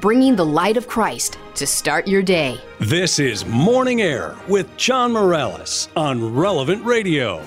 Bringing the light of Christ to start your day. This is Morning Air with John Morales on Relevant Radio.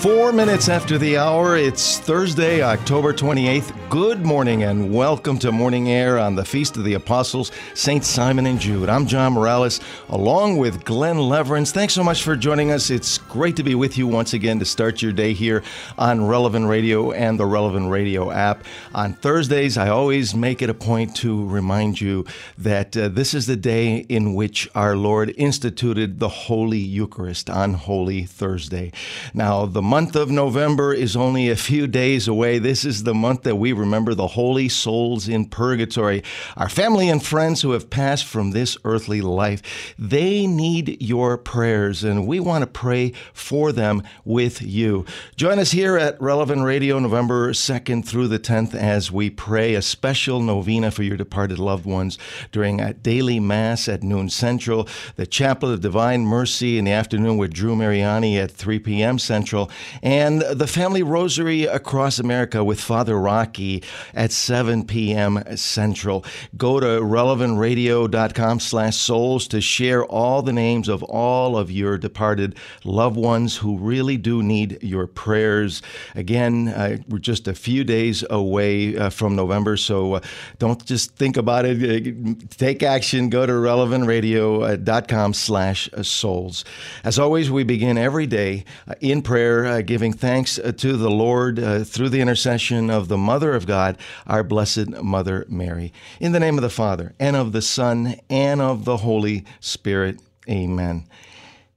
Four minutes after the hour, it's Thursday, October 28th. Good morning and welcome to Morning Air on the Feast of the Apostles, St. Simon and Jude. I'm John Morales, along with Glenn Lewerenz. Thanks so much for joining us. It's great to be with you once again to start your day here on Relevant Radio and the Relevant Radio app. On Thursdays, I always make it a point to remind you that uh, this is the day in which our Lord instituted the Holy Eucharist on Holy Thursday. Now, the month of November is only a few days away. This is the month that we remember the holy souls in purgatory, our family and friends who have passed from this earthly life. They need your prayers, and we want to pray for them with you. Join us here at Relevant Radio November 2nd through the 10th as we pray a special novena for your departed loved ones during a daily Mass at noon Central, the Chapel of Divine Mercy in the afternoon with Drew Mariani at 3 p.m. Central, and the Family Rosary across America with Father Rocky at 7 p.m. Central. Go to relevantradio.com slash souls to share all the names of all of your departed loved ones who really do need your prayers. Again, uh, we're just a few days away uh, from November, so uh, don't just think about it. Uh, take action. Go to relevantradio.com slash souls. As always, we begin every day uh, in prayer, uh, giving thanks to the Lord through the intercession of the Mother of God, our Blessed Mother Mary. In the name of the Father, and of the Son, and of the Holy Spirit. Amen.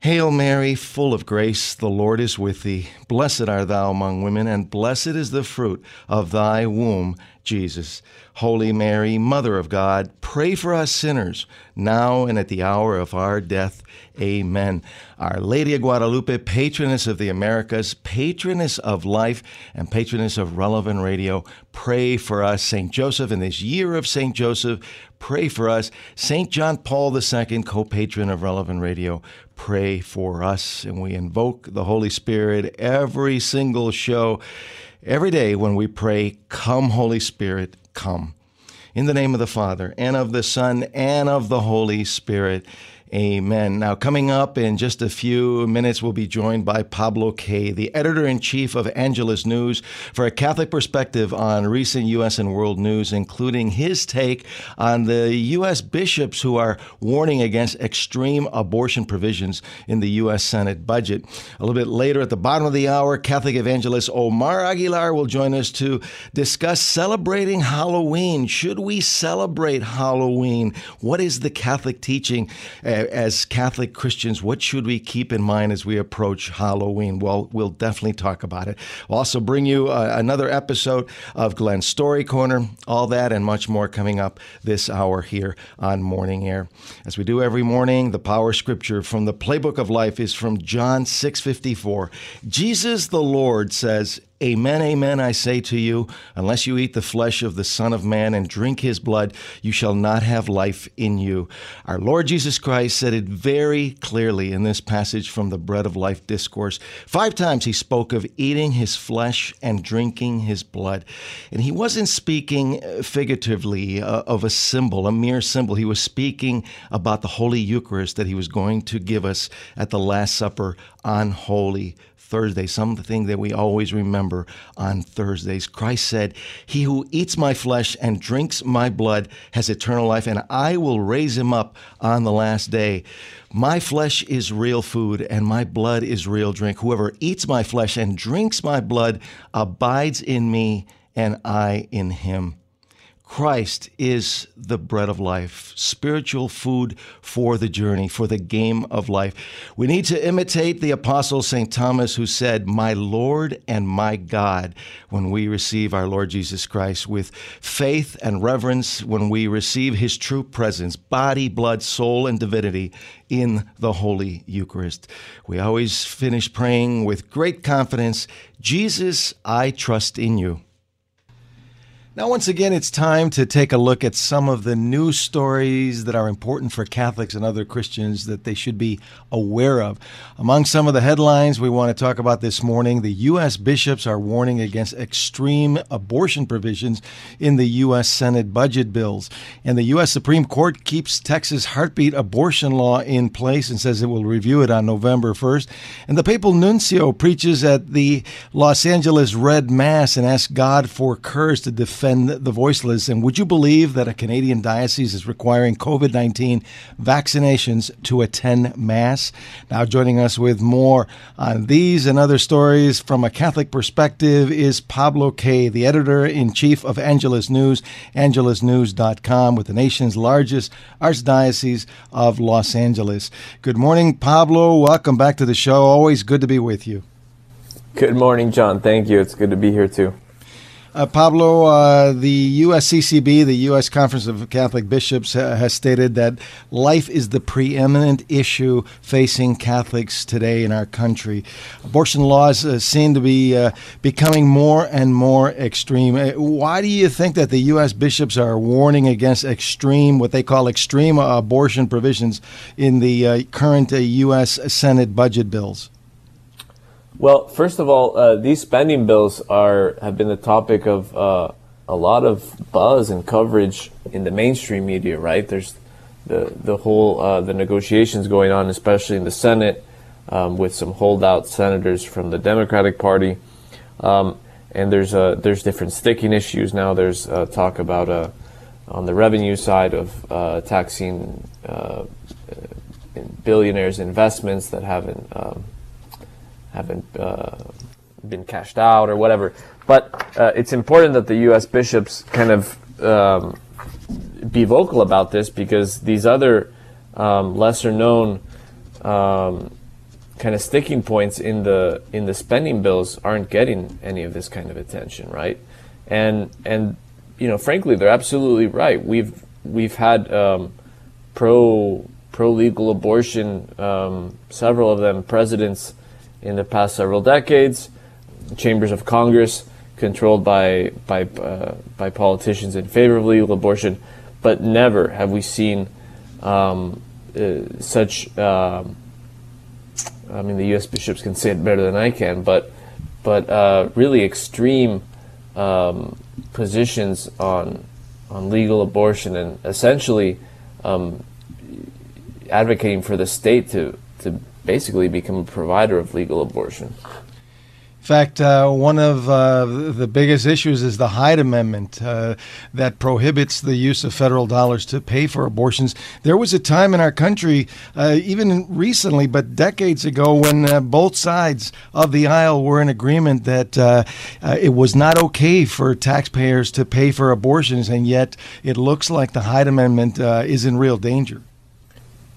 Hail Mary, full of grace, the Lord is with thee. Blessed art thou among women, and blessed is the fruit of thy womb, Jesus. Holy Mary, Mother of God, pray for us sinners, now and at the hour of our death. Amen. Our Lady of Guadalupe, patroness of the Americas, patroness of life, and patroness of relevant radio, pray for us. St. Joseph, in this year of St. Joseph, pray for us. St. John Paul II, co patron of relevant radio, pray for us. And we invoke the Holy Spirit every single show. Every day when we pray, Come, Holy Spirit, come. In the name of the Father, and of the Son, and of the Holy Spirit. Amen. Now, coming up in just a few minutes, we'll be joined by Pablo Kay, the editor in chief of Angelus News, for a Catholic perspective on recent U.S. and world news, including his take on the U.S. bishops who are warning against extreme abortion provisions in the U.S. Senate budget. A little bit later, at the bottom of the hour, Catholic evangelist Omar Aguilar will join us to discuss celebrating Halloween. Should we celebrate Halloween? What is the Catholic teaching? Uh, as Catholic Christians, what should we keep in mind as we approach Halloween? Well, we'll definitely talk about it. We'll also bring you uh, another episode of Glenn's Story Corner, all that and much more coming up this hour here on Morning Air. As we do every morning, the power scripture from the playbook of life is from John 6:54. Jesus the Lord says, Amen, amen, I say to you, unless you eat the flesh of the Son of Man and drink his blood, you shall not have life in you. Our Lord Jesus Christ said it very clearly in this passage from the Bread of Life discourse. Five times he spoke of eating his flesh and drinking his blood. And he wasn't speaking uh, figuratively uh, of a symbol, a mere symbol. He was speaking about the Holy Eucharist that he was going to give us at the Last Supper on Holy Thursday, something that we always remember on Thursdays. Christ said, He who eats my flesh and drinks my blood has eternal life, and I will raise him up on the last day. My flesh is real food, and my blood is real drink. Whoever eats my flesh and drinks my blood abides in me, and I in him. Christ is the bread of life, spiritual food for the journey, for the game of life. We need to imitate the apostle St. Thomas who said, "My Lord and my God," when we receive our Lord Jesus Christ with faith and reverence, when we receive his true presence, body, blood, soul, and divinity in the Holy Eucharist. We always finish praying with great confidence, Jesus, I trust in you. Now, once again, it's time to take a look at some of the news stories that are important for Catholics and other Christians that they should be aware of. Among some of the headlines we want to talk about this morning, the U.S. bishops are warning against extreme abortion provisions in the U.S. Senate budget bills. And the U.S. Supreme Court keeps Texas heartbeat abortion law in place and says it will review it on November 1st. And the papal nuncio preaches at the Los Angeles Red Mass and asks God for courage to defend defend the voiceless. And would you believe that a Canadian diocese is requiring COVID 19 vaccinations to attend Mass? Now, joining us with more on these and other stories from a Catholic perspective is Pablo Kay, the editor in chief of Angelus News, angelusnews.com, with the nation's largest archdiocese of Los Angeles. Good morning, Pablo. Welcome back to the show. Always good to be with you. Good morning, John. Thank you. It's good to be here too. Uh, Pablo, uh, the USCCB, the U.S. Conference of Catholic Bishops, uh, has stated that life is the preeminent issue facing Catholics today in our country. Abortion laws uh, seem to be uh, becoming more and more extreme. Uh, why do you think that the U.S. bishops are warning against extreme, what they call extreme abortion provisions in the current U.S. Senate budget bills? Well, first of all, uh, these spending bills are have been the topic of uh, a lot of buzz and coverage in the mainstream media. Right? There's the the whole uh, the negotiations going on, especially in the Senate, um, with some holdout senators from the Democratic Party, um, and there's uh, there's different sticking issues now. There's uh, talk about uh, on the revenue side of taxing billionaires' investments that haven't. Um, haven't uh, been cashed out or whatever. But uh, it's important that the U.S. bishops kind of um, be vocal about this because these other um, lesser known um, kind of sticking points in the in the spending bills aren't getting any of this kind of attention, right? And and you know, frankly, they're absolutely right. We've we've had um, pro pro legal abortion, um, several of them presidents in the past several decades. Chambers of Congress controlled by by uh, by politicians in favor of legal abortion, but never have we seen um, uh, such. Um, I mean, the U.S. bishops can say it better than I can, but but uh, really extreme um, positions on on legal abortion and essentially um, advocating for the state to to basically become a provider of legal abortion. In fact, uh, one of uh, the biggest issues is the Hyde Amendment uh, that prohibits the use of federal dollars to pay for abortions. There was a time in our country, uh, even recently, but decades ago, when uh, both sides of the aisle were in agreement that uh, it was not okay for taxpayers to pay for abortions, and yet it looks like the Hyde Amendment is in real danger.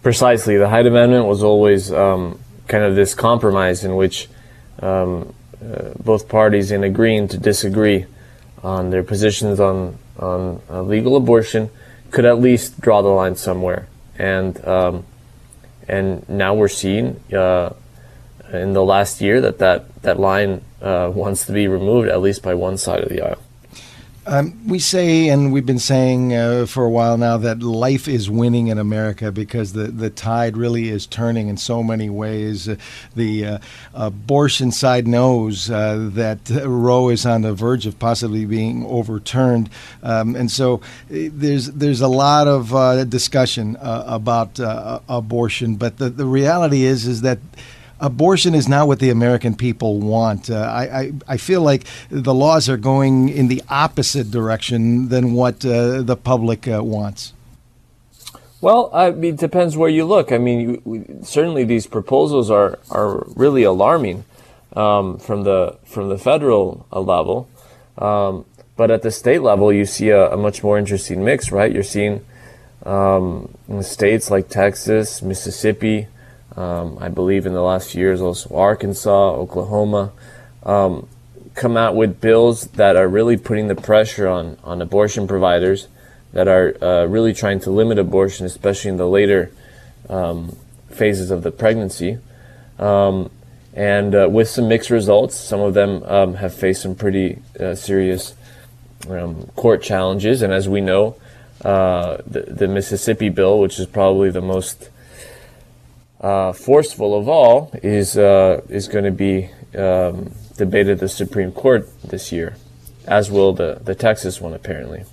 Precisely. The Hyde Amendment was always um, kind of this compromise in which um, uh, both parties, in agreeing to disagree on their positions on, on uh, legal abortion, could at least draw the line somewhere. And, um, and now we're seeing uh, in the last year that that, that line uh, wants to be removed, at least by one side of the aisle. Um, we say, and we've been saying uh, for a while now, that life is winning in America because the, the tide really is turning in so many ways. Uh, the uh, abortion side knows uh, that Roe is on the verge of possibly being overturned, um, and so uh, there's there's a lot of uh, discussion about abortion. But the, the reality is is that abortion is not what the American people want. Uh, I, I, I, feel like the laws are going in the opposite direction than what uh, the public uh, wants. Well, I mean, it depends where you look. I mean, you, we, certainly these proposals are, are really alarming um, from the from the federal uh, level. Um, but at the state level, you see a, a much more interesting mix, right? You're seeing um, in states like Texas, Mississippi, um, I believe in the last few years also Arkansas, Oklahoma, um, come out with bills that are really putting the pressure on, on abortion providers that are uh, really trying to limit abortion, especially in the later um, phases of the pregnancy. Um, and uh, with some mixed results, some of them um, have faced some pretty uh, serious um, court challenges. And as we know, uh, the, the, Mississippi bill, which is probably the most uh, forceful of all, is uh, is going to be um, debated at the Supreme Court this year, as will the, the Texas one, apparently.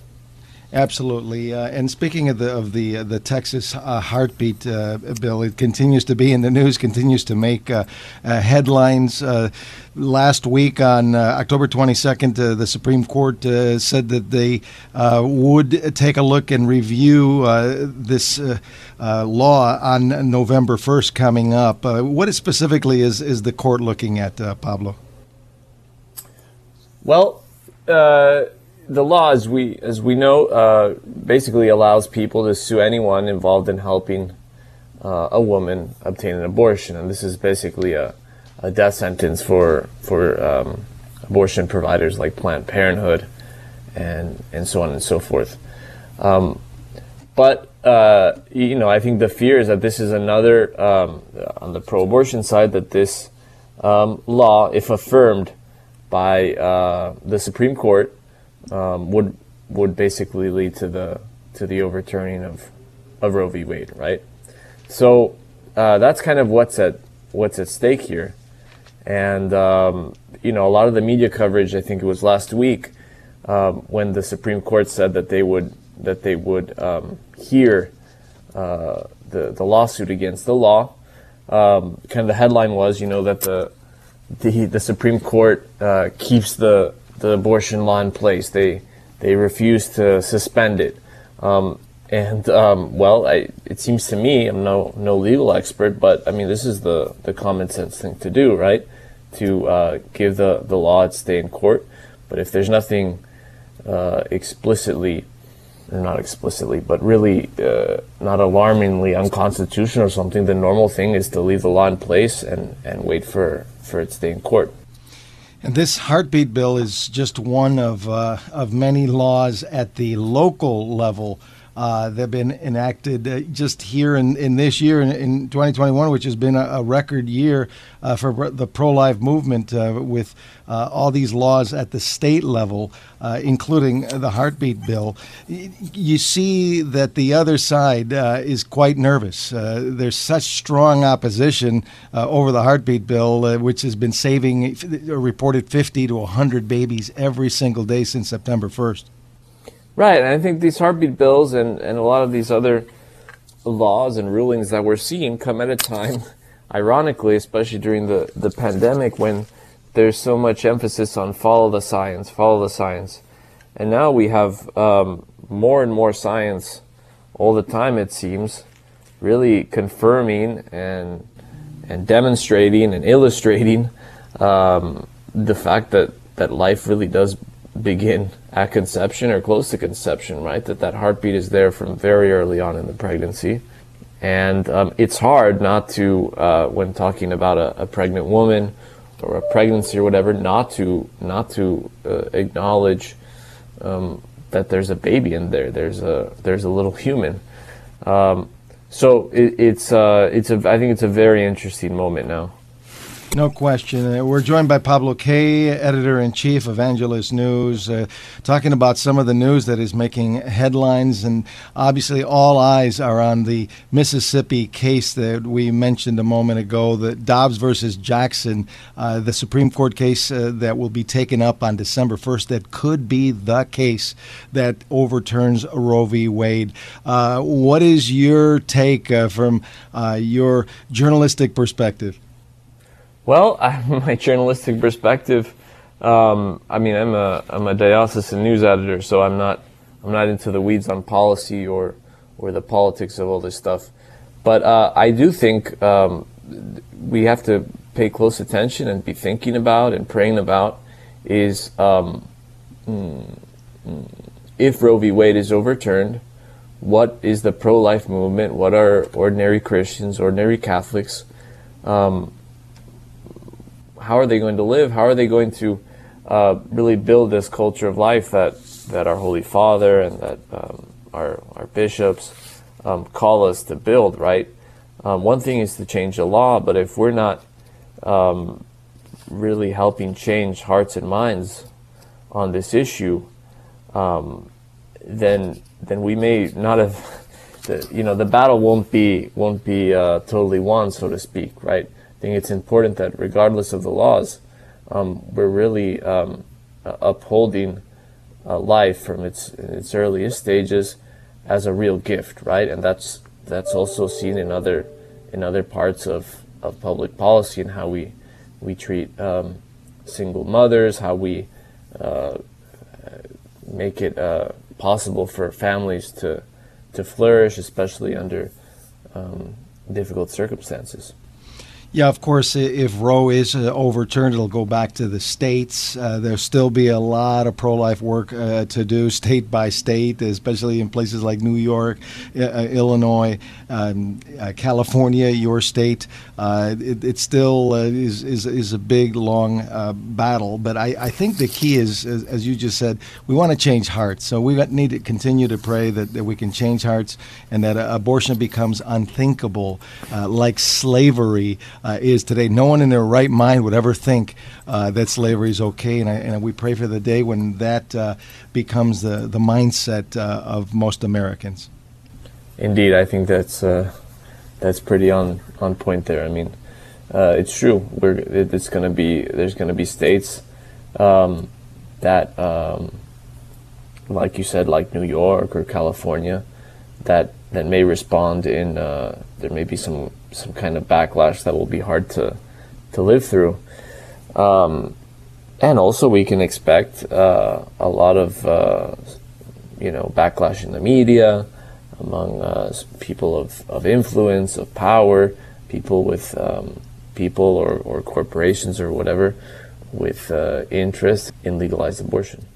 Absolutely. Uh, and speaking of the of the uh, the Texas uh, heartbeat uh, bill, it continues to be in the news, continues to make uh, uh, headlines. last week on October 22nd, the Supreme Court said that they would take a look and review this law on November 1st coming up. what specifically is is the court looking at, Pablo? Well the law, as we as we know, uh, basically allows people to sue anyone involved in helping uh, a woman obtain an abortion, and this is basically a, a death sentence for for um, abortion providers like Planned Parenthood, and and so on and so forth. Um, but uh, you know, I think the fear is that this is another um, on the pro-abortion side that this um, law, if affirmed by uh, the Supreme Court um, would would basically lead to the to the overturning of of Roe v. Wade, right? So uh, that's kind of what's at what's at stake here, and um, you know a lot of the media coverage. I think it was last week um, when the Supreme Court said that they would that they would um, hear uh, the the lawsuit against the law. Um, kind of the headline was, you know, that the the, the Supreme Court uh, keeps the the abortion law in place. They they refuse to suspend it. Um, and um, well, I, it seems to me I'm no no legal expert, but I mean this is the the common sense thing to do, right? To uh, give the the law its stay in court. But if there's nothing uh, explicitly, or not explicitly, but really uh, not alarmingly unconstitutional or something, the normal thing is to leave the law in place and, and wait for, for its stay in court. And this heartbeat bill is just one of uh, of many laws at the local level uh, that have been enacted uh, just here in, in this year in, in 2021, which has been a, a record year uh, for the pro life movement uh, with uh, all these laws at the state level, uh, including the heartbeat bill. You see that the other side is quite nervous. there's such strong opposition over the heartbeat bill, which has been saving a reported 50 to 100 babies every single day since September 1st. Right, and I think these heartbeat bills and, and a lot of these other laws and rulings that we're seeing come at a time, ironically, especially during the, the pandemic when there's so much emphasis on follow the science, follow the science. And now we have um, more and more science all the time, it seems, really confirming and, and demonstrating and illustrating um, the fact that, that life really does begin at conception or close to conception, right? That that heartbeat is there from very early on in the pregnancy. And um, it's hard not to, uh, when talking about a, a, pregnant woman or a pregnancy or whatever, not to not to uh, acknowledge um, that there's a baby in there. There's a there's a little human. Um, so it, it's uh, it's a I think it's a very interesting moment now. No question. Uh, we're joined by Pablo Kay, editor in chief of Angelus News, uh, talking about some of the news that is making headlines. And obviously, all eyes are on the Mississippi case that we mentioned a moment ago, the Dobbs versus Jackson, uh, the Supreme Court case uh, that will be taken up on December 1st, that could be the case that overturns Roe v. Wade. Uh, what is your take uh, from your journalistic perspective? Well, my journalistic perspective, um, I mean, I'm a I'm a diocesan news editor, so I'm not I'm not into the weeds on policy or or the politics of all this stuff. But uh, I do think um, we have to pay close attention and be thinking about and praying about is um, hmm, if Roe v. Wade is overturned, what is the pro-life movement? What are ordinary Christians, ordinary Catholics? Um, how are they going to live? How are they going to uh, really build this culture of life that that our Holy Father and that um, our our bishops um, call us to build? Right. Um, one thing is to change the law, but if we're not um, really helping change hearts and minds on this issue, um, then then we may not have. The, you know, the battle won't be won't be uh, totally won, so to speak, right? I think it's important that regardless of the laws, um, we're really um, upholding uh, life from its its earliest stages as a real gift, right? And that's that's also seen in other in other parts of, of public policy and how we we treat um, single mothers, how we uh, make it uh, possible for families to to flourish, especially under um, difficult circumstances. Yeah, of course, if Roe is uh, overturned, it'll go back to the states. Uh, there'll still be a lot of pro life work uh, to do state by state, especially in places like New York, uh, uh, Illinois, um, uh, California, your state. It, it, still is, is, is, a big, long battle. But I, I, think the key is, as, as you just said, we want to change hearts. So we need to continue to pray that, that we can change hearts and that abortion becomes unthinkable, like slavery uh, is today. No one in their right mind would ever think uh, that slavery is okay, and, I, and, we pray for the day when that uh, becomes the, the mindset uh, of most Americans. Indeed, I think that's uh, that's pretty on, on point there. I mean, uh, it's true. We're it's going to be there's going to be states um, that, um, like you said, like New York or California, that that may respond in uh, there may be some some kind of backlash that will be hard to to live through. Um, and also, we can expect uh, a lot of uh, you know backlash in the media among uh, people of, of influence, of power, people with um, people or, or corporations or whatever with uh, interest in legalized abortion.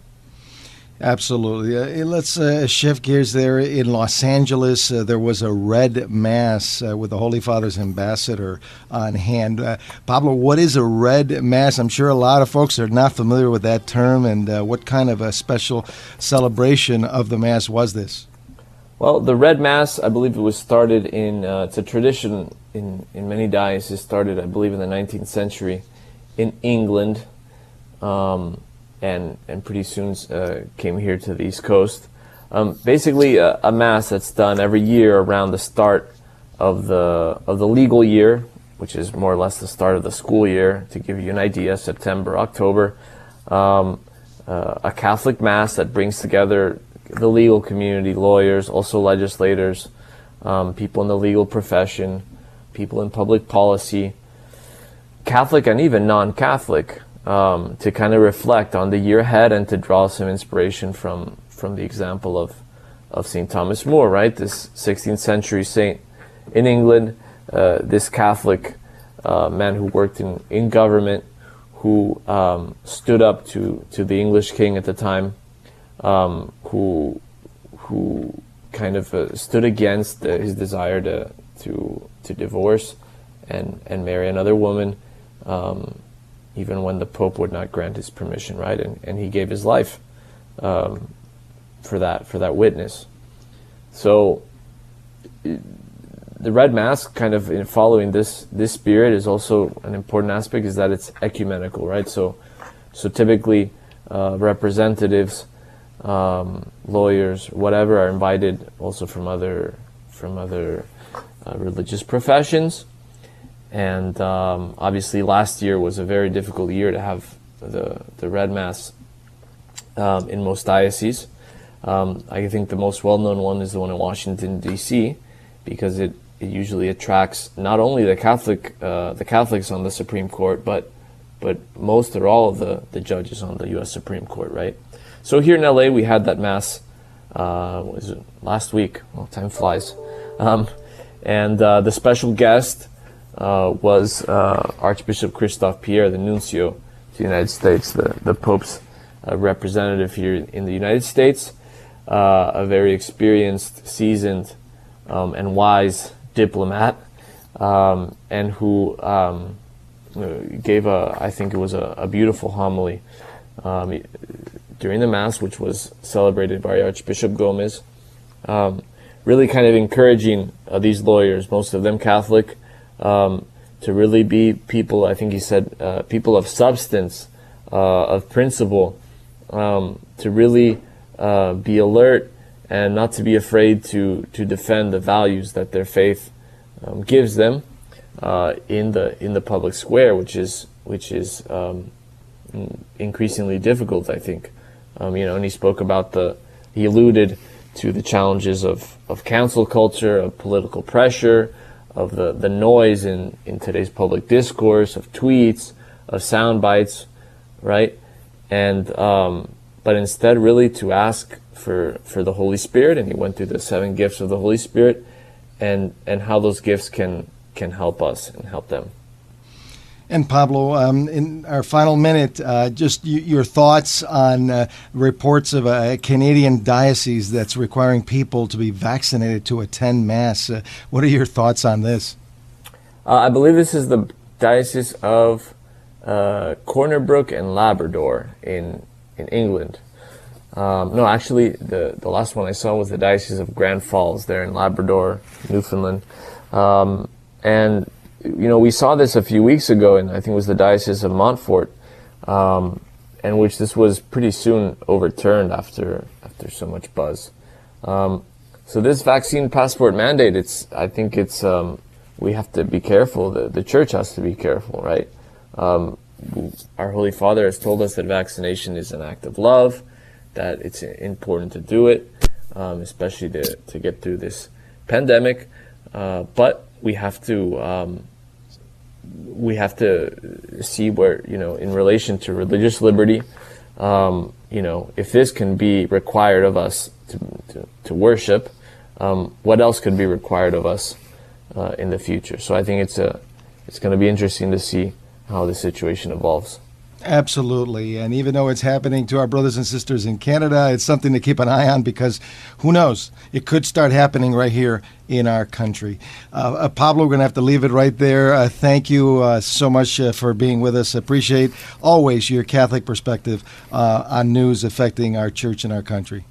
Absolutely. Uh, let's uh, shift gears there. In Los Angeles, uh, there was a red mass uh, with the Holy Father's ambassador on hand. Uh, Pablo, what is a red mass? I'm sure a lot of folks are not familiar with that term, and uh, what kind of a special celebration of the mass was this? Well, the red mass, I believe it was started in, it's a tradition in, in many dioceses, started, I believe, in the 19th century in England. Um, and and pretty soon uh, came here to the East Coast. Um, basically, a, a, mass that's done every year around the start of the of the legal year, which is more or less the start of the school year. To give you an idea, September, October, um, uh, a Catholic mass that brings together the legal community, lawyers, also legislators, um, people in the legal profession, people in public policy, Catholic and even non-Catholic um, to kind of reflect on the year ahead and to draw some inspiration from from the example of of Saint Thomas More, right? This 16th century saint in England, uh, this Catholic uh, man who worked in in government, who um, stood up to to the English king at the time, um, who who kind of uh, stood against uh, his desire to to to divorce and and marry another woman. Um, even when the Pope would not grant his permission, right? And, and he gave his life um, for that for that witness. So the Red Mass, kind of in following this this spirit, is also an important aspect. Is that it's ecumenical, right? So so typically uh, representatives, um, lawyers, whatever, are invited also from other from other uh, religious professions and um, obviously, last year was a very difficult year to have the, the Red Mass um, in most dioceses. Um, I think the most well known one is the one in Washington, D.C., because it, it usually attracts not only the Catholic uh, the Catholics on the Supreme Court, but but most or all of the, the judges on the U.S. Supreme Court, right? So here in LA, we had that mass. Uh, was last week? Well, time flies. Um, and uh, the special guest uh, was uh, Archbishop Christophe Pierre, the nuncio to the United States, the, the Pope's a representative here in the United States, uh, a very experienced, seasoned, um, and wise diplomat, um, and who um, gave a, I think it was a, a beautiful homily um, during the Mass, which was celebrated by Archbishop Gomez, um, really kind of encouraging uh, these lawyers, most of them Catholic, um, to really be people, I think he said, uh, people of substance, uh, of principle, um, to really uh, be alert and not to be afraid to, to defend the values that their faith um, gives them uh, in the in the public square, which is which is um, increasingly difficult, I think. Um, you know, and he spoke about the he alluded to the challenges of, of council culture, of political pressure, of the, the noise in, in today's public discourse, of tweets, of sound bites, right? And um, but instead, really to ask for for the Holy Spirit, and he went through the seven gifts of the Holy Spirit, and and how those gifts can can help us and help them. And Pablo, um, in our final minute, uh, just y- your thoughts on uh, reports of a Canadian diocese that's requiring people to be vaccinated to attend Mass. Uh, what are your thoughts on this? Uh, I believe this is the Diocese of uh, Corner Brook and Labrador in in England. Um, no, actually, the the last one I saw was the Diocese of Grand Falls there in Labrador, Newfoundland, um, and you know, we saw this a few weeks ago, and I think it was the Diocese of Montfort, um, in which this was pretty soon overturned after after so much buzz. Um, so this vaccine passport mandate, it's I think it's um, we have to be careful. The the church has to be careful, right? Um, our Holy Father has told us that vaccination is an act of love, that it's important to do it, um, especially to to get through this pandemic. Uh, but we have to um, we have to see where you know in relation to religious liberty um, you know if this can be required of us to, to, to worship um, what else could be required of us uh, in the future? So i think it's a it's going to be interesting to see how the situation evolves Absolutely. And even though it's happening to our brothers and sisters in Canada, it's something to keep an eye on because who knows? It could start happening right here in our country. Uh, uh, Pablo, we're going to have to leave it right there. Uh, thank you uh, so much uh, for being with us. Appreciate always your Catholic perspective uh, on news affecting our church and our country.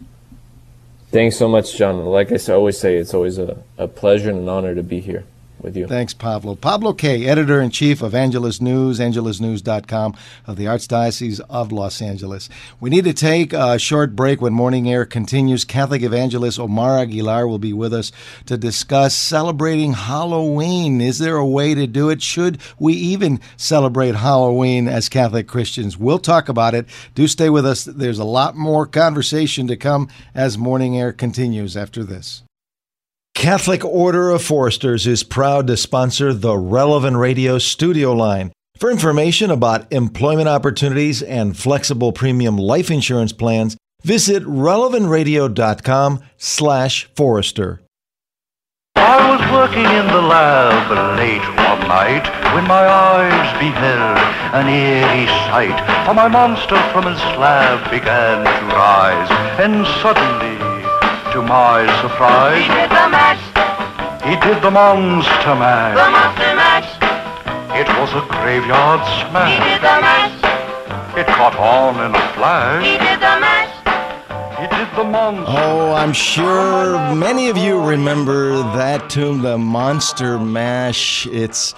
Thanks so much, John. Like I always say, it's always a, a pleasure and an honor to be here with you. Thanks, Pablo. Pablo Kay, editor in chief of Angelus News, angelusnews.com of the Archdiocese of Los Angeles. We need to take a short break when Morning Air continues. Catholic evangelist Omar Aguilar will be with us to discuss celebrating Halloween. Is there a way to do it? Should we even celebrate Halloween as Catholic Christians? We'll talk about it. Do stay with us. There's a lot more conversation to come as Morning Air continues after this. Catholic Order of Foresters is proud to sponsor the Relevant Radio studio line. For information about employment opportunities and flexible premium life insurance plans, visit relevantradio.com slash forester. I was working in the lab late one night when my eyes beheld an eerie sight. For my monster from his slab began to rise, and suddenly to my surprise. He did the mash. He did the monster mash. The monster mash. It was a graveyard smash. He smash. did the mash. It caught on in a He flash. did the mash. He did the monster. Oh, I'm sure many of you remember that tune, the Monster Mash. It's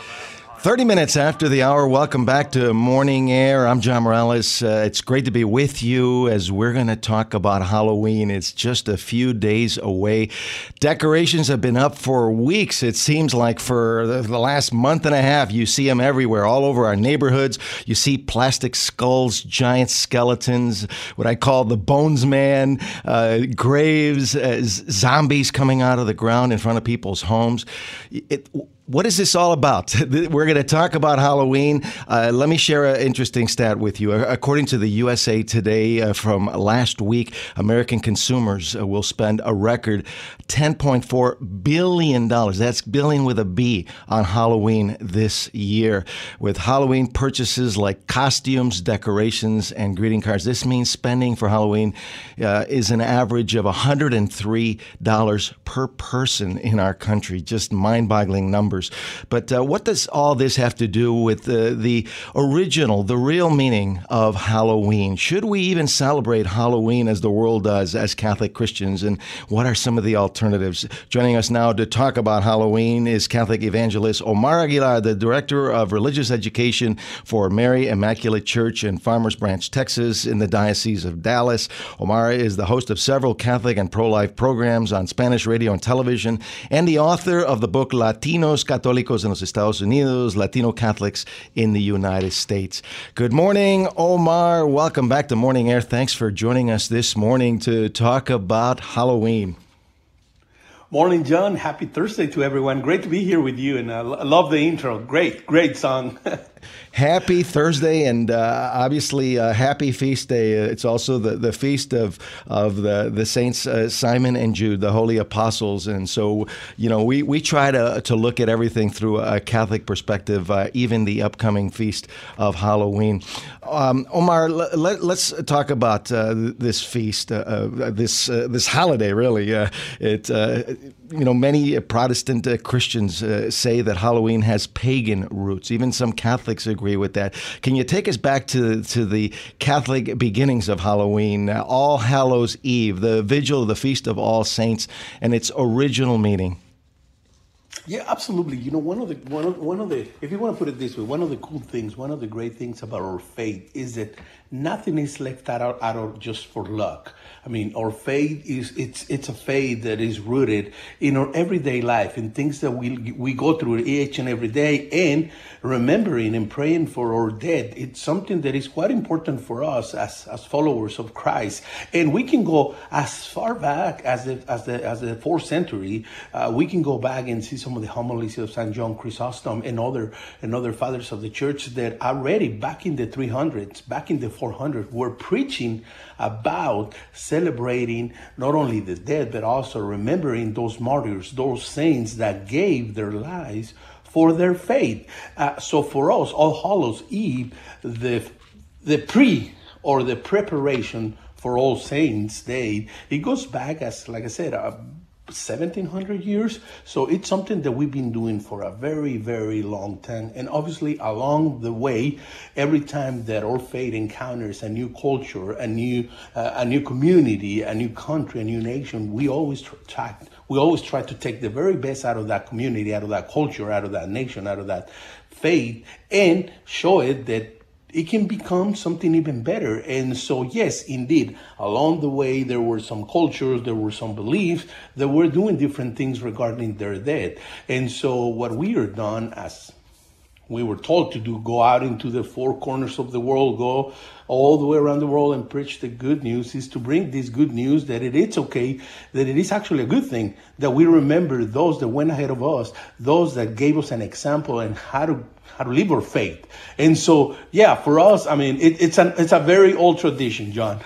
30 minutes after the hour. Welcome back to Morning Air. I'm John Morales. Uh, it's great to be with you as we're going to talk about Halloween. It's just a few days away. Decorations have been up for weeks. It seems like for the, last month and a half, you see them everywhere, all over our neighborhoods. You see plastic skulls, giant skeletons, what I call the Bones Man, uh, graves, uh, zombies coming out of the ground in front of people's homes. It, what is this all about? We're going to talk about Halloween. Uh, let me share an interesting stat with you. According to the USA Today uh, from last week, American consumers uh, will spend a record $10.4 billion. That's billion with a B on Halloween this year. With Halloween purchases like costumes, decorations, and greeting cards, this means spending for Halloween uh, is an average of $103 per person in our country. Just mind boggling numbers numbers. But uh, what does all this have to do with uh, the original, the real meaning of Halloween? Should we even celebrate Halloween as the world does as Catholic Christians? And what are some of the alternatives? Joining us now to talk about Halloween is Catholic evangelist Omar Aguilar, the Director of Religious Education for Mary Immaculate Church in Farmers Branch, Texas, in the Diocese of Dallas. Omar is the host of several Catholic and pro life programs on Spanish radio and television, and the author of the book Latinos católicos en los Estados Unidos, Latino Catholics in the United States. Good morning, Omar. Welcome back to Morning Air. Thanks for joining us this morning to talk about Halloween. Morning, John. Happy Thursday to everyone. Great to be here with you, and uh, I love the intro. Great, great song. happy Thursday, and uh, obviously a happy feast day. It's also the, the feast of of the the saints uh, Simon and Jude, the holy apostles. And so, you know, we, we try to to look at everything through a Catholic perspective, uh, even the upcoming feast of Halloween. Um, Omar, let, us talk about uh, this feast, uh, uh, this this holiday. Really, it you know, many Protestant uh, Christians uh, say that Halloween has pagan roots. Even some Catholics agree with that. Can you take us back to to the Catholic beginnings of Halloween, All Hallows Eve, the vigil of the Feast of All Saints, and its original meaning? Yeah, absolutely. You know, one of the one of one of the if you want to put it this way, one of the cool things, one of the great things about our faith is that nothing is left out of just for luck. I mean, our faith is it's it's a faith that is rooted in our everyday life in things that we we go through each and every day, and remembering and praying for our dead. It's something that is quite important for us as as followers of Christ, and we can go as far back as the as the as the fourth century. Uh, we can go back and see some of the homilies of Saint John Chrysostom and other and other fathers of the church that already back in the 300s, back in the 400s, were preaching about celebrating not only the dead, but also remembering those martyrs, those saints that gave their lives for their faith. Uh, so for us, All Hallows Eve, the, the pre or the preparation for All Saints Day, it goes back as, like I said, uh, 1700 years. So it's something that we've been doing for a very, very long time. And obviously, along the way, every time that our faith encounters a new culture, a new, uh, a new community, a new country, a new nation, we always try, we always try to take the very best out of that community, out of that culture, out of that nation, out of that faith, and show it that it can become something even better. And so, yes, indeed, along the way, there were some cultures, there were some beliefs that were doing different things regarding their dead. And so, what we are done as we were told to do go out into the four corners of the world, go all the way around the world and preach the good news is to bring this good news that it is okay, that it is actually a good thing, that we remember those that went ahead of us, those that gave us an example and how to how to live our faith. And so, yeah, for us, I mean, it, it's an it's a very old tradition, John.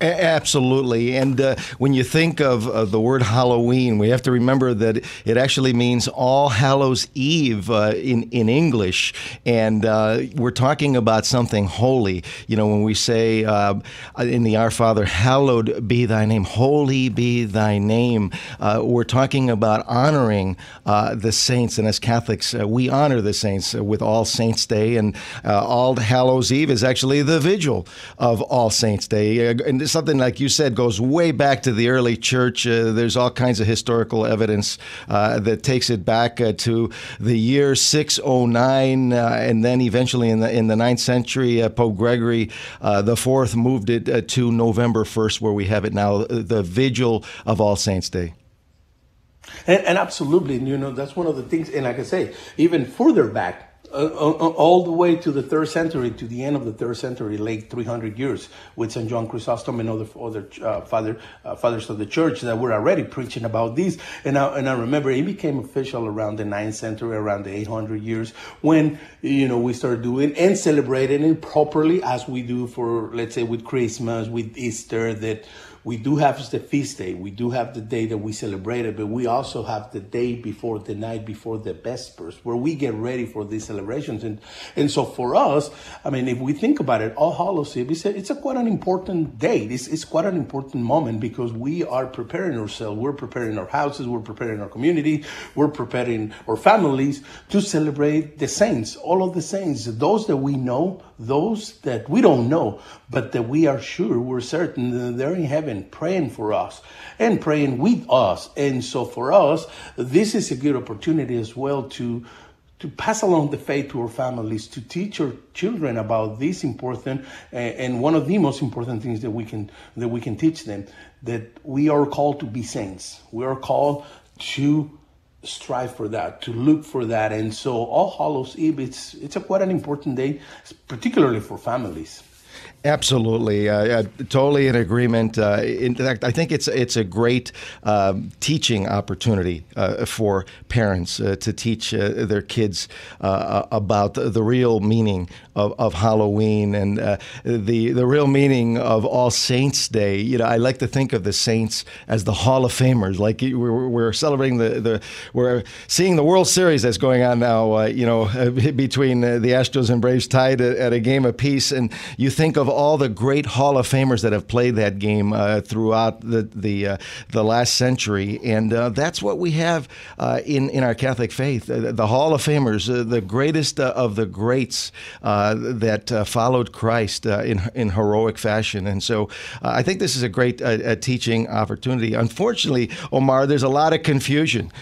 Absolutely. And uh, when you think of uh, the word Halloween, we have to remember that it actually means All Hallows Eve uh, in, in English. And uh, we're talking about something holy. You know, when we say uh, in the Our Father, hallowed be thy name, holy be thy name, uh, we're talking about honoring the saints. And as Catholics, we honor the saints with All Saints Day. And All Hallows Eve is actually the vigil of All Saints Day. and something like you said goes way back to the early church. Uh, there's all kinds of historical evidence uh, that takes it back uh, to the year 609, uh, and then eventually in the in the ninth century, uh, Pope Gregory uh, the Fourth moved it to November 1st, where we have it now, the Vigil of All Saints Day. And, and absolutely, you know, that's one of the things. And like I say, even further back, uh, uh, all the way to the third century, to the end of the third century, late 300 years, with St. John Chrysostom and other other uh, father uh, fathers of the church that were already preaching about this. And I, and I remember it became official around the ninth century, around the 800 years, when you know we started doing and celebrating it properly as we do for let's say with Christmas, with Easter, that we do have the feast day, we do have the day that we celebrate it, but we also have the day before, the night before the Vespers, where we get ready for these celebrations. And and so for us, I mean, if we think about it, All Hallows Eve, it's a, it's a quite an important day. It's, it's quite an important moment because we are preparing ourselves. We're preparing our houses, we're preparing our community, we're preparing our families to celebrate the saints, all of the saints, those that we know, those that we don't know, but that we are sure, we're certain that they're in heaven praying for us and praying with us. And so for us, this is a good opportunity as well to to pass along the faith to our families, to teach our children about this important eh, and one of the most important things that we can that we can teach them that we are called to be saints. We are called to strive for that, to look for that. And so All Hallows Eve, it's it's a quite an important day, particularly for families. Absolutely, uh, totally in agreement. Uh, in fact, I think it's it's a great um, teaching opportunity uh, for parents uh, to teach uh, their kids uh, about the real meaning of, of Halloween and the the real meaning of All Saints Day. You know, I like to think of the saints as the Hall of Famers. Like we're, we're celebrating the, the we're seeing the World Series that's going on now. you know, between the Astros and Braves tied at, at a game apiece, and you think of all the great Hall of Famers that have played that game uh, throughout the the uh, the last century, and uh, that's what we have uh, in in our Catholic faith. Uh, the Hall of Famers, the greatest of the greats that followed Christ in in heroic fashion, and so I think this is a great teaching opportunity. Unfortunately, Omar, there's a lot of confusion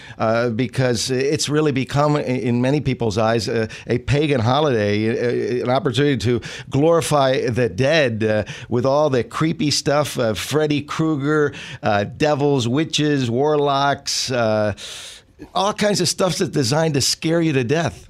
because it's really become, in many people's eyes, a, a pagan holiday, an opportunity to glorify the dead uh, with all the creepy stuff uh, Freddy Krueger, uh, devils, witches, warlocks, uh, all kinds of stuff that's designed to scare you to death.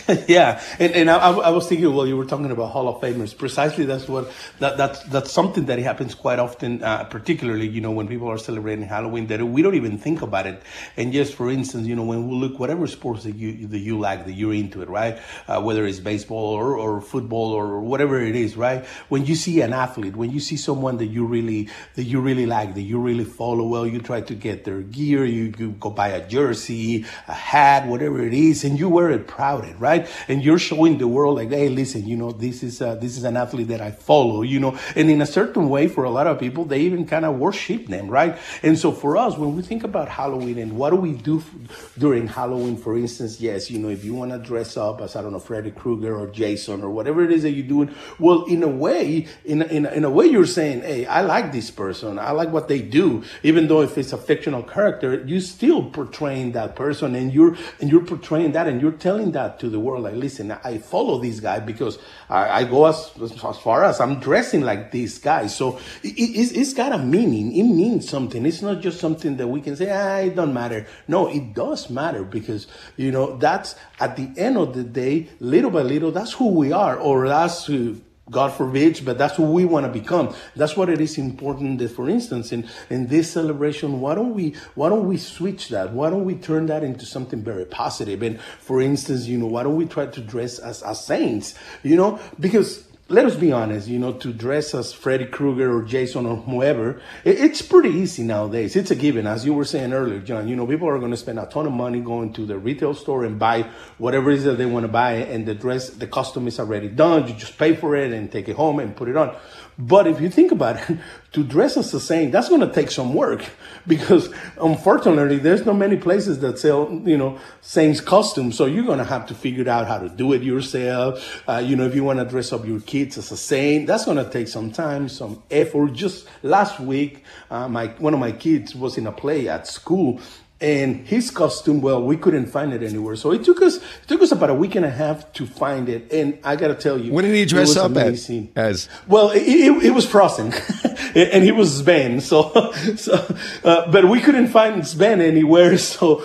yeah, and, and I, I, was thinking, well, you were talking about Hall of Famers. Precisely, that's what that that's that's something that happens quite often, uh, particularly you know when people are celebrating Halloween that we don't even think about it. And just for instance, you know when we look whatever sports that you that you like, that you're into it, right? Uh, whether it's baseball or, or football or whatever it is, right? When you see an athlete, when you see someone that you really that you really like, that you really follow, well, you try to get their gear, you, you go buy a jersey, a hat, whatever it is, and you wear it proud right? And you're showing the world like, hey, listen, you know, this is uh, this is an athlete that I follow, you know, and in a certain way, for a lot of people, they even kind of worship them, right? And so for us, when we think about Halloween and what do we do during Halloween, for instance, yes, you know, if you want to dress up as I don't know Freddy Krueger or Jason or whatever it is that you're doing, well, in a way, in in in a way, you're saying, hey, I like this person, I like what they do, even though if it's a fictional character, you still portraying that person, and you're and you're portraying that, and you're telling that to the world like listen i follow this guy because i, I go as, as far as i'm dressing like this guy. So it, it's, it's got a meaning. It means something. It's not just something that we can say ah, it don't matter. No it does matter because you know that's at the end of the day little by little that's who we are. Or that's who God forbid, but that's who we want to become. That's what it is important that, for instance, in, in this celebration, why don't we why don't we switch that? Why don't we turn that into something very positive? And for instance, you know, why don't we try to dress as, as saints? You know, because let us be honest, you know, to dress as Freddy Krueger or Jason or whoever, it's pretty easy nowadays. It's a given. As you were saying earlier, John, you know, people are going to spend a ton of money going to the retail store and buy whatever it is that they want to buy. And the dress, the costume is already done. You just pay for it and take it home and put it on. But if you think about it, to dress as a saint, that's going to take some work because unfortunately, there's not many places that sell, you know, saints costumes. So you're going to have to figure out how to do it yourself. Uh, you know, if you want to dress up your kids as a saint, that's going to take some time, some effort. Just last week, uh, my one of my kids was in a play at school and his costume well we couldn't find it anywhere. So it took us it took us about a week and a half to find it. And i gotta tell you what did he dress up as, as? Well it, it, it was frozen. And he was sven so so uh, but we couldn't find sven anywhere. So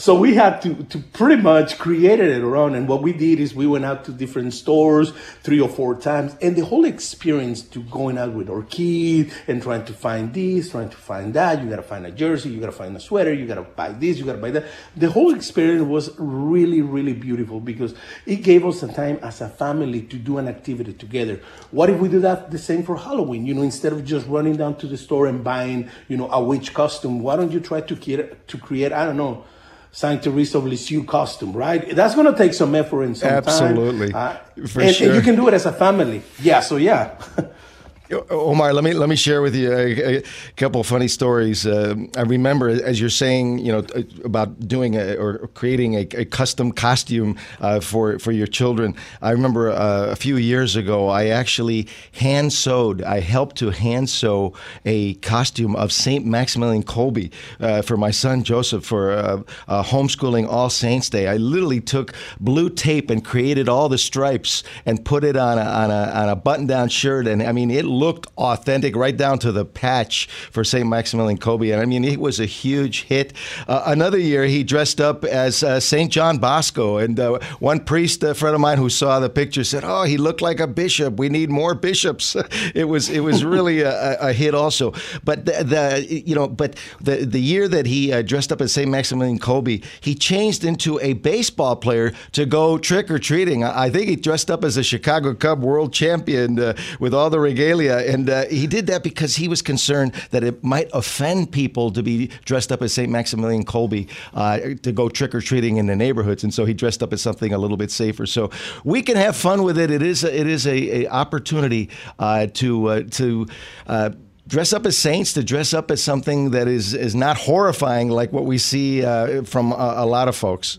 So we had to, to pretty much create it around. And what we did is we went out to different stores three or four times. And the whole experience to going out with our kids and trying to find this, trying to find that. You got to find a jersey, you got to find a sweater, you got to buy this, you got to buy that. The whole experience was really, really beautiful because it gave us a time as a family to do an activity together. What if we do that the same for Halloween? You know, instead of just running down to the store and buying, you know, a witch costume, why don't you try to create, to create, I don't know, Saint Teresa of Lisieux costume, right? That's going to take some effort and some Absolutely. time. Uh, For and, sure. and you can do it as a family. Yeah, so yeah. Omar, let me let me share with you a, a couple funny stories. Uh, I remember, as you're saying, you know, about doing a, or creating a, a custom costume uh, for for your children. I remember uh, a few years ago, I actually hand sewed. I helped to hand sew a costume of Saint Maximilian Kolbe uh, for my son Joseph for uh, uh, homeschooling All Saints Day. I literally took blue tape and created all the stripes and put it on a on a, on a button down shirt, and I mean it looked authentic right down to the patch for St. Maximilian Kolbe. And I mean, it was a huge hit. Uh, another year, he dressed up as uh, St. John Bosco. And uh, one priest, a friend of mine who saw the picture, said, Oh, he looked like a bishop. We need more bishops. it was it was really a, a hit also. But the, the, you know, but the, the year that he uh, dressed up as St. Maximilian Kolbe, he changed into a baseball player to go trick or treating. I, I think he dressed up as a Chicago Cub world champion uh, with all the regalia. And uh, he did that because he was concerned that it might offend people to be dressed up as St. Maximilian Kolbe uh, to go trick or treating in the neighborhoods. And so he dressed up as something a little bit safer. So we can have fun with it. It is a, it is a, a opportunity uh, to uh, to uh, dress up as saints, to dress up as something that is is not horrifying like what we see uh, from a, a lot of folks.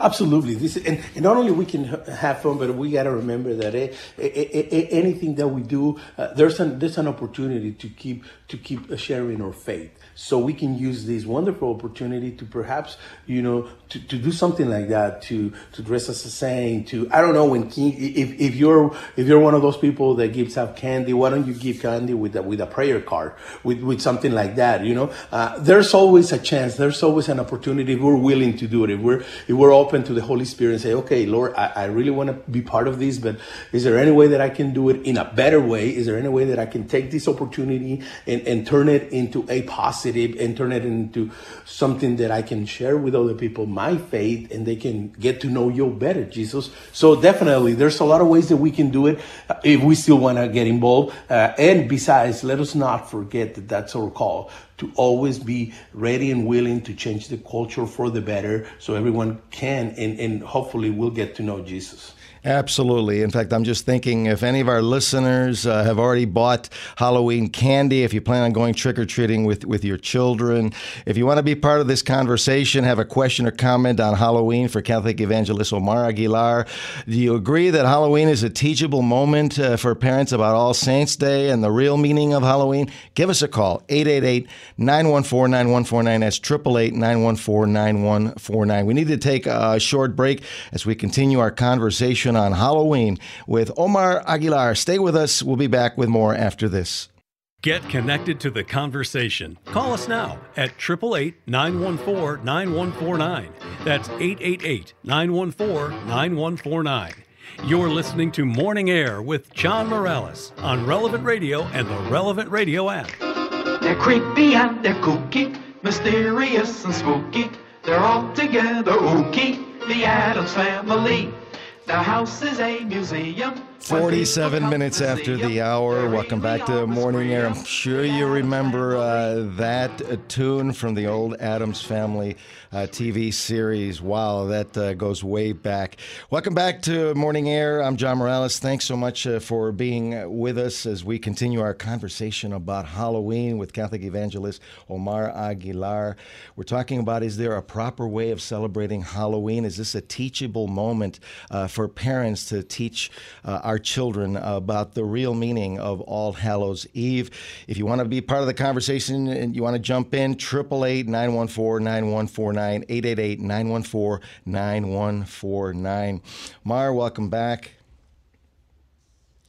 Absolutely. This and, and not only we can have fun, but we got to remember that eh, eh, eh, anything that we do, uh, there's an there's an opportunity to keep to keep sharing our faith. So we can use this wonderful opportunity to perhaps you know to, to do something like that to to dress as a saint. To I don't know when king, if if you're if you're one of those people that gives out candy, why don't you give candy with a, with a prayer card with with something like that? You know, uh, there's always a chance. There's always an opportunity if we're willing to do it. If we're if we're open to the Holy Spirit and say, okay, Lord, I, I really want to be part of this, but is there any way that I can do it in a better way? Is there any way that I can take this opportunity and, and turn it into a positive and turn it into something that I can share with other people, my faith, and they can get to know you better, Jesus? So definitely, there's a lot of ways that we can do it uh, if we still want to get involved. Uh, and besides, let us not forget that that's our call to always be ready and willing to change the culture for the better so everyone can and, and hopefully will get to know Jesus. Absolutely. In fact, I'm just thinking if any of our listeners uh, have already bought Halloween candy, if you plan on going trick or treating with, with your children, if you want to be part of this conversation, have a question or comment on Halloween for Catholic evangelist Omar Aguilar, do you agree that Halloween is a teachable moment uh, for parents about All Saints Day and the real meaning of Halloween? Give us a call 888 914 9149. That's 888 914 9149. We need to take a short break as we continue our conversation on Halloween with Omar Aguilar. Stay with us. We'll be back with more after this. Get connected to the conversation. Call us now at 888 914 9149. That's 888 914 9149. You're listening to Morning Air with John Morales on Relevant Radio and the Relevant Radio app. They're creepy and they're kooky, mysterious and spooky. They're all together ooky, the Addams family. Their house is a museum. 47 minutes after the hour. Welcome back to Morning Air. I'm sure you remember uh, that uh, tune from the old Addams Family uh, TV series. Wow, that uh, goes way back. Welcome back to Morning Air. I'm John Morales. Thanks so much uh, for being with us as we continue our conversation about Halloween with Catholic evangelist Omar Aguilar. We're talking about is there a proper way of celebrating Halloween? Is this a teachable moment uh, for parents to teach our children about the real meaning of All Hallows Eve. If you want to be part of the conversation and you want to jump in, 888 914 9149, 888 914 9149. Mar, welcome back.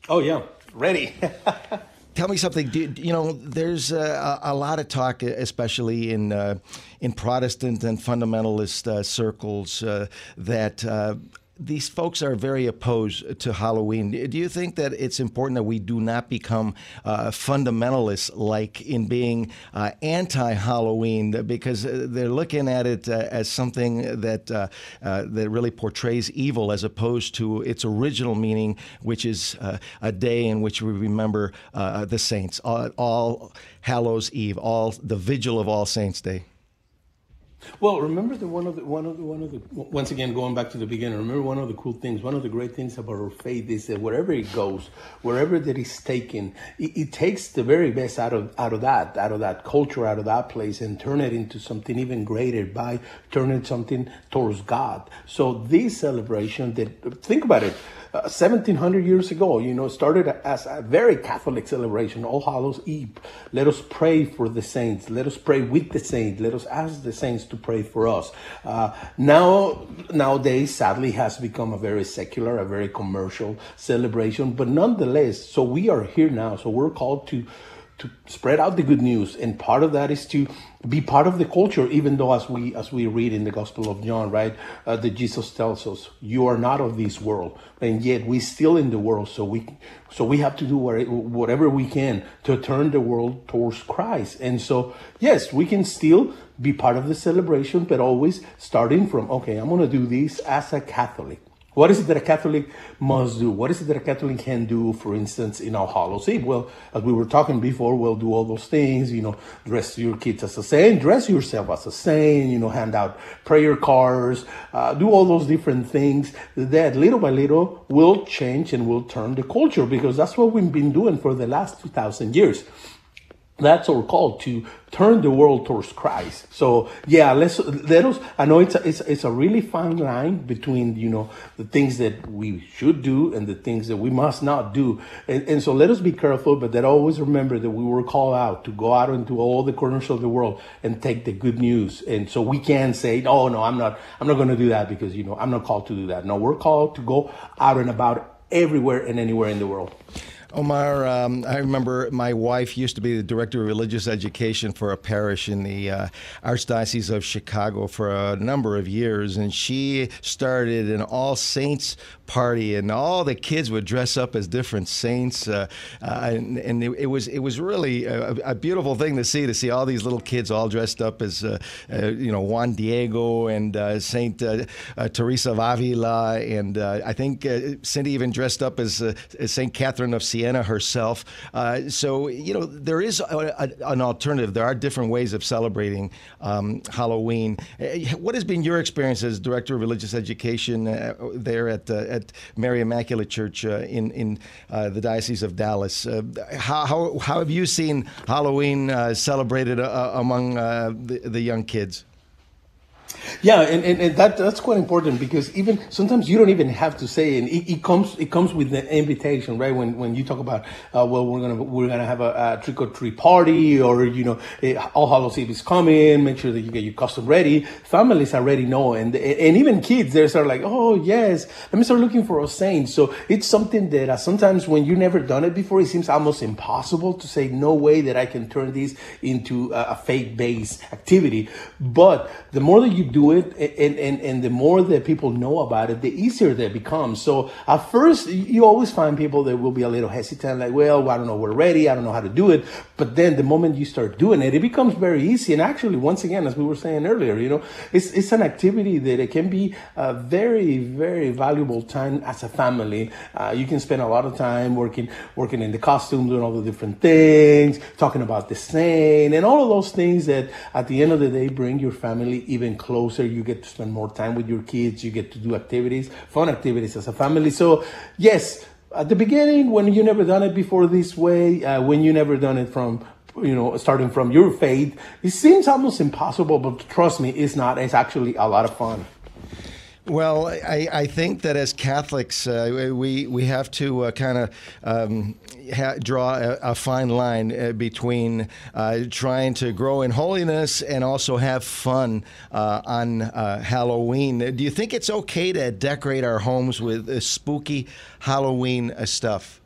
Oh, yeah, ready. tell me something. You know, there's a, a, lot of talk, especially in uh, in Protestant and fundamentalist uh, circles, uh, that uh, these folks are very opposed to Halloween. Do you think that it's important that we do not become uh, fundamentalists like in being uh, anti Halloween because uh, they're looking at it uh, as something that, uh, uh, that really portrays evil as opposed to its original meaning, which is a day in which we remember the saints, all, all Hallows Eve, all the vigil of All Saints' Day? Well, remember the one of the one of the one of the once again going back to the beginning. Remember one of the cool things, one of the great things about our faith is that wherever it goes, wherever that is taken, it, it, takes the very best out of out of that, out of that culture, out of that place, and turn it into something even greater by turning something towards God. So this celebration, that think about it. 1700 uh, years ago, you know, started as a very Catholic celebration, All Hallows Eve. Let us pray for the saints. Let us pray with the saints. Let us ask the saints to pray for us. Uh, now, nowadays, sadly, has become a very secular, a very commercial celebration, but nonetheless, so we are here now. So we're called to to spread out the good news. And part of that is to be part of the culture even though as we as we read in the gospel of john right uh, that jesus tells us you are not of this world. And yet we still in the world so we so we have to do whatever we can to turn the world towards christ. And so yes we can still be part of the celebration but always starting from okay i'm going to do this as a catholic what is it that a Catholic must do? What is it that a Catholic can do, for instance, in our Hallows Eve? Well, as we were talking before, we'll do all those things, you know, dress your kids as a saint, dress yourself as a saint, you know, hand out prayer cards, uh, do all those different things that little by little will change and will turn the culture because that's what we've been doing for the last 2,000 years that's our call to turn the world towards Christ. So yeah, let's let us. I know it's a, it's it's a really fine line between you know the things that we should do and the things that we must not do. And, and so let us be careful, but that always remember that we were called out to go out into all the corners of the world and take the good news. And so we can say, oh no, I'm not I'm not going to do that because you know I'm not called to do that. No, we're called to go out and about everywhere and anywhere in the world. Omar, um, I remember my wife used to be the director of religious education for a parish in the uh, Archdiocese of Chicago for a number of years, and she started an All Saints party, and all the kids would dress up as different saints, uh, uh, and, and it, it, was it was really a, a, beautiful thing to see to see all these little kids all dressed up as uh, uh, you know Juan Diego and uh, Saint Teresa of Avila, and I think Cindy even dressed up as, as Saint Catherine of Siena herself. so you know there is a, a, an alternative. There are different ways of celebrating um, Halloween. What has been your experience as director of religious education there at, at at Mary Immaculate Church uh, in in uh, the Diocese of Dallas. Uh, how, how, how have you seen Halloween celebrated among the, the young kids? Yeah, and, and, and, that that's quite important because even sometimes you don't even have to say it. It, it comes it comes with the invitation, right? When when you talk about uh, well, we're gonna we're gonna have a, a trick or treat party, or you know, it, All Hallows Eve is coming. Make sure that you get your costume ready. Families already know, and and even kids, they start like, oh yes, let me start looking for a saint. So it's something that uh, sometimes when you never done it before, it seems almost impossible to say no way that I can turn this into a, a faith based activity. But the more that you do it and, and, and the more that people know about it, the easier they become. So at first, you always find people that will be a little hesitant, like, well, I don't know, we're ready. I don't know how to do it. But then the moment you start doing it, it becomes very easy. And actually, once again, as we were saying earlier, you know, it's, it's an activity that it can be a very, very valuable time as a family. Uh, you can spend a lot of time working, working in the costume, doing all the different things, talking about the saint and all of those things that at the end of the day bring your family even closer. Closer, you get to spend more time with your kids. You get to do activities, fun activities as a family. So yes, at the beginning, when you never done it before this way, uh, when you never done it from you know, starting from your faith, it seems almost impossible, but trust me, it's not. It's actually a lot of fun. Well, I, I think that as Catholics, uh, we we have to uh, kind of um, ha- draw a, a, fine line uh, between uh, trying to grow in holiness and also have fun uh, on uh, Halloween. Do you think it's okay to decorate our homes with spooky Halloween stuff?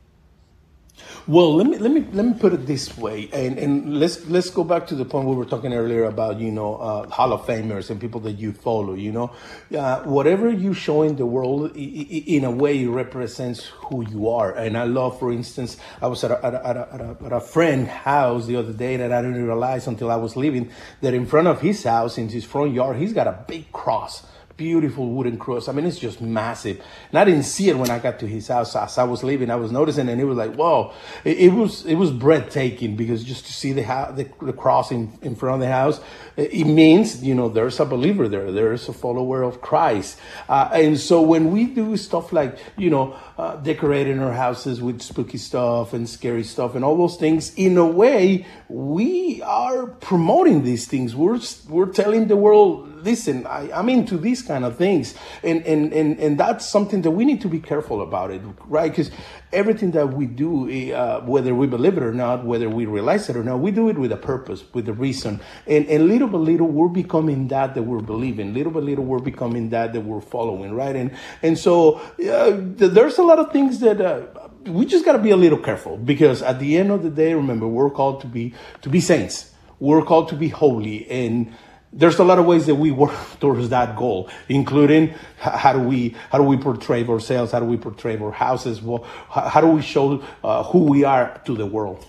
Well, let me let me let me put it this way, and and let's let's go back to the point we were talking earlier about you know uh, Hall of Famers and people that you follow. You know, uh, whatever you show in the world, in a way, represents who you are. And I love, for instance, I was at a, at a, at a, at a, house the other day that I didn't realize until I was leaving that in front of his house, in his front yard, he's got a big cross beautiful wooden cross. I mean, it's just massive. And I didn't see it when I got to his house. As I was leaving, I was noticing, and it was like, whoa! It, it was it was breathtaking because just to see the house, the, the cross in, in front of the house, it means you know there's a believer there. There's a follower of Christ. Uh, and so when we do stuff like you know uh, decorating our houses with spooky stuff and scary stuff and all those things, in a way, we are promoting these things. We're we're telling the world listen, I, I'm into these kind of things. And, and, and, and that's something that we need to be careful about it, right? Because everything that we do, uh, whether we believe it or not, whether we realize it or not, we do it with a purpose, with a reason. And, and little by little, we're becoming that that we're believing. Little by little, we're becoming that that we're following, right? And, and so uh, there's a lot of things that, uh, we just got to be a little careful because at the end of the day, remember, we're called to be, to be saints. We're called to be holy and, there's a lot of ways that we work towards that goal, including how do we how do we portray ourselves, how do we portray our houses, well, how, do we show uh, who we are to the world.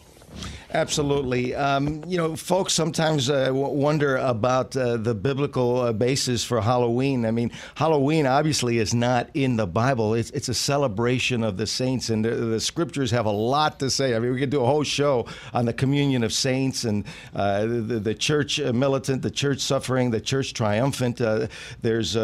Absolutely. Um, you know, folks sometimes uh, wonder about uh, the biblical uh, basis for Halloween. I mean, Halloween obviously is not in the Bible. It's, it's a celebration of the saints, and the, the scriptures have a lot to say. I mean, we could do a whole show on the communion of saints and uh, the, the church uh, militant, the church suffering, the church triumphant. Uh, there's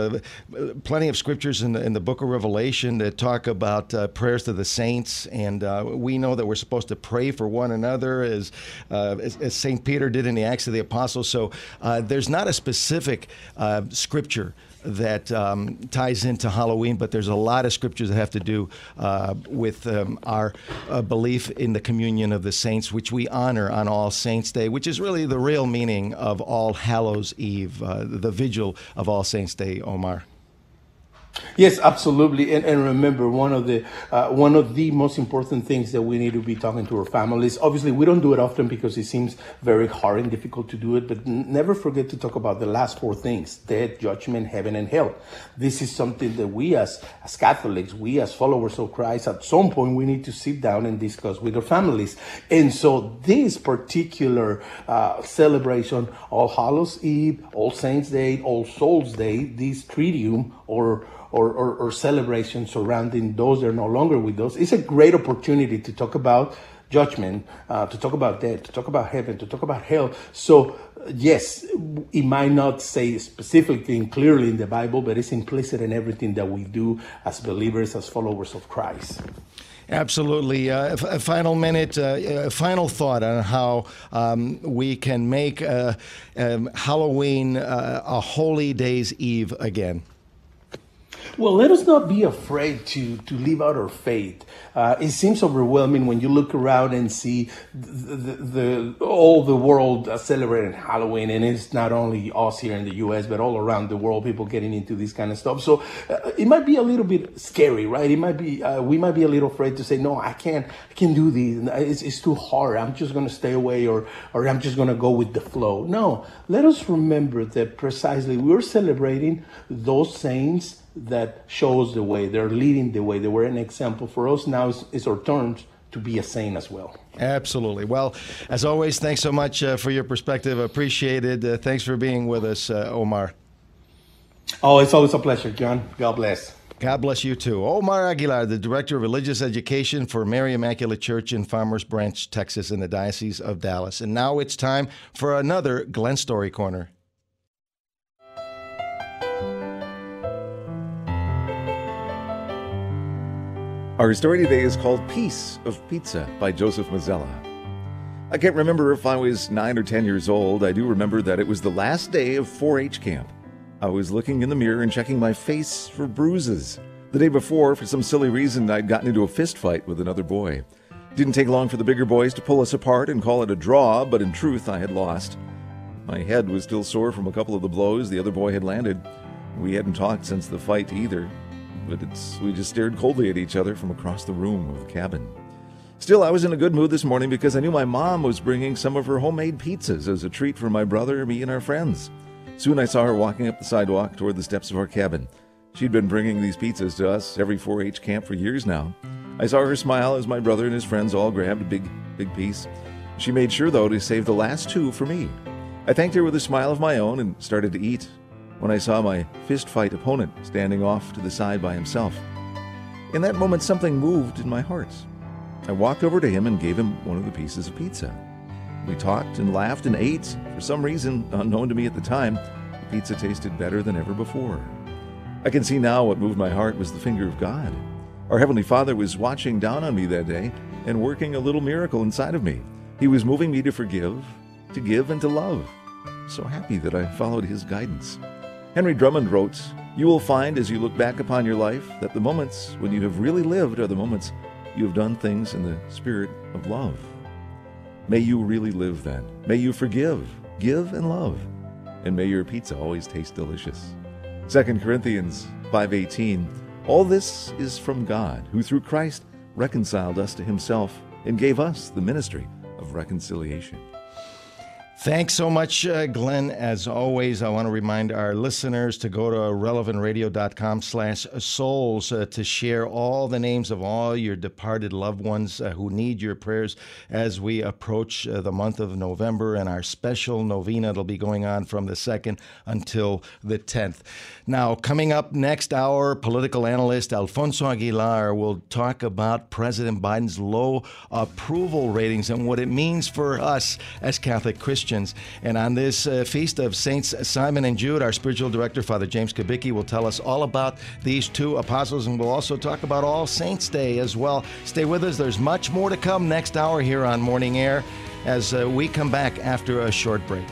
plenty of scriptures in the, in the book of Revelation that talk about prayers to the saints, and we know that we're supposed to pray for one another as, uh, as, as St. Peter did in the Acts of the Apostles. So uh, there's not a specific uh, scripture that um, ties into Halloween, but there's a lot of scriptures that have to do uh, with um, our uh, belief in the communion of the saints, which we honor on All Saints' Day, which is really the real meaning of All Hallows Eve, uh, the vigil of All Saints' Day, Omar. Yes, absolutely. And, and remember, one of the uh, one of the most important things that we need to be talking to our families. Obviously, we don't do it often because it seems very hard and difficult to do it. But n- never forget to talk about the last four things: death, judgment, heaven, and hell. This is something that we, as as Catholics, we as followers of Christ, at some point we need to sit down and discuss with our families. And so, this particular uh, celebration, All Hallows Eve, All Saints Day, All Souls Day, this triduum or or, or, or celebration surrounding those that are no longer with us. It's a great opportunity to talk about judgment, uh, to talk about death, to talk about heaven, to talk about hell. So, yes, it might not say specifically and clearly in the Bible, but it's implicit in everything that we do as believers, as followers of Christ. Absolutely. Uh, final minute, uh, a final thought on how um, we can make uh, um, Halloween uh, a holy days Eve again. Well, let us not be afraid to, to live out our faith. Uh, it seems overwhelming when you look around and see the, the, the, all the world celebrating Halloween, and it's not only us here in the U.S., but all around the world, people getting into this kind of stuff. So uh, it might be a little bit scary, right? It might be uh, we might be a little afraid to say, no, I can't, I can't do this. It's, it's too hard. I'm just going to stay away, or or I'm just going to go with the flow. No, let us remember that precisely we're celebrating those saints that shows the way. They're leading the way. They were an example for us. Now it's, it's our turn to be a saint as well. Absolutely. Well, as always, thanks so much uh, for your perspective. Appreciated. Uh, thanks for being with us, uh, Omar. Oh, it's always a pleasure, John. God bless. God bless you too. Omar Aguilar, the Director of Religious Education for Mary Immaculate Church in Farmers Branch, Texas, in the Diocese of Dallas. And now it's time for another Glen Story Corner. Our story today is called Piece of Pizza by Joseph Mazzella. I can't remember if I was 9 or 10 years old. I do remember that it was the last day of 4 H camp. I was looking in the mirror and checking my face for bruises. The day before, for some silly reason, I'd gotten into a fist fight with another boy. Didn't take long for the bigger boys to pull us apart and call it a draw, but in truth, I had lost. My head was still sore from a couple of the blows the other boy had landed. We hadn't talked since the fight either, but we just stared coldly at each other from across the room of the cabin. Still, I was in a good mood this morning because I knew my mom was bringing some of her homemade pizzas as a treat for my brother, me, and our friends. Soon I saw her walking up the sidewalk toward the steps of our cabin. She'd been bringing these pizzas to us every 4 H camp for years now. I saw her smile as my brother and his friends all grabbed a big, big piece. She made sure, though, to save the last two for me. I thanked her with a smile of my own and started to eat when I saw my fist fight opponent standing off to the side by himself. In that moment, something moved in my heart. I walked over to him and gave him one of the pieces of pizza. We talked and laughed and ate. For some reason, unknown to me at the time, the pizza tasted better than ever before. I can see now what moved my heart was the finger of God. Our Heavenly Father was watching down on me that day and working a little miracle inside of me. He was moving me to forgive, to give, and to love. So happy that I followed His guidance. Henry Drummond wrote, You will find as you look back upon your life that the moments when you have really lived are the moments you have done things in the spirit of love. May you really live then. May you forgive, give, and love. And may your pizza always taste delicious. 2 Corinthians 5:18 All this is from God, who through Christ reconciled us to himself and gave us the ministry of reconciliation. Thanks so much, uh, Glenn. As always, I want to remind our listeners to go to relevantradio.com slash souls uh, to share all the names of all your departed loved ones uh, who need your prayers as we approach uh, the month of November and our special novena that'll be going on from the 2nd until the 10th. Now, coming up next hour, political analyst Alfonso Aguilar will talk about President Biden's low approval ratings and what it means for us as Catholic Christians. And on this uh, feast of Saints Simon and Jude, our spiritual director, Father James Kubicki, will tell us all about these two apostles, and we'll also talk about All Saints Day as well. Stay with us. There's much more to come next hour here on Morning Air as uh, we come back after a short break.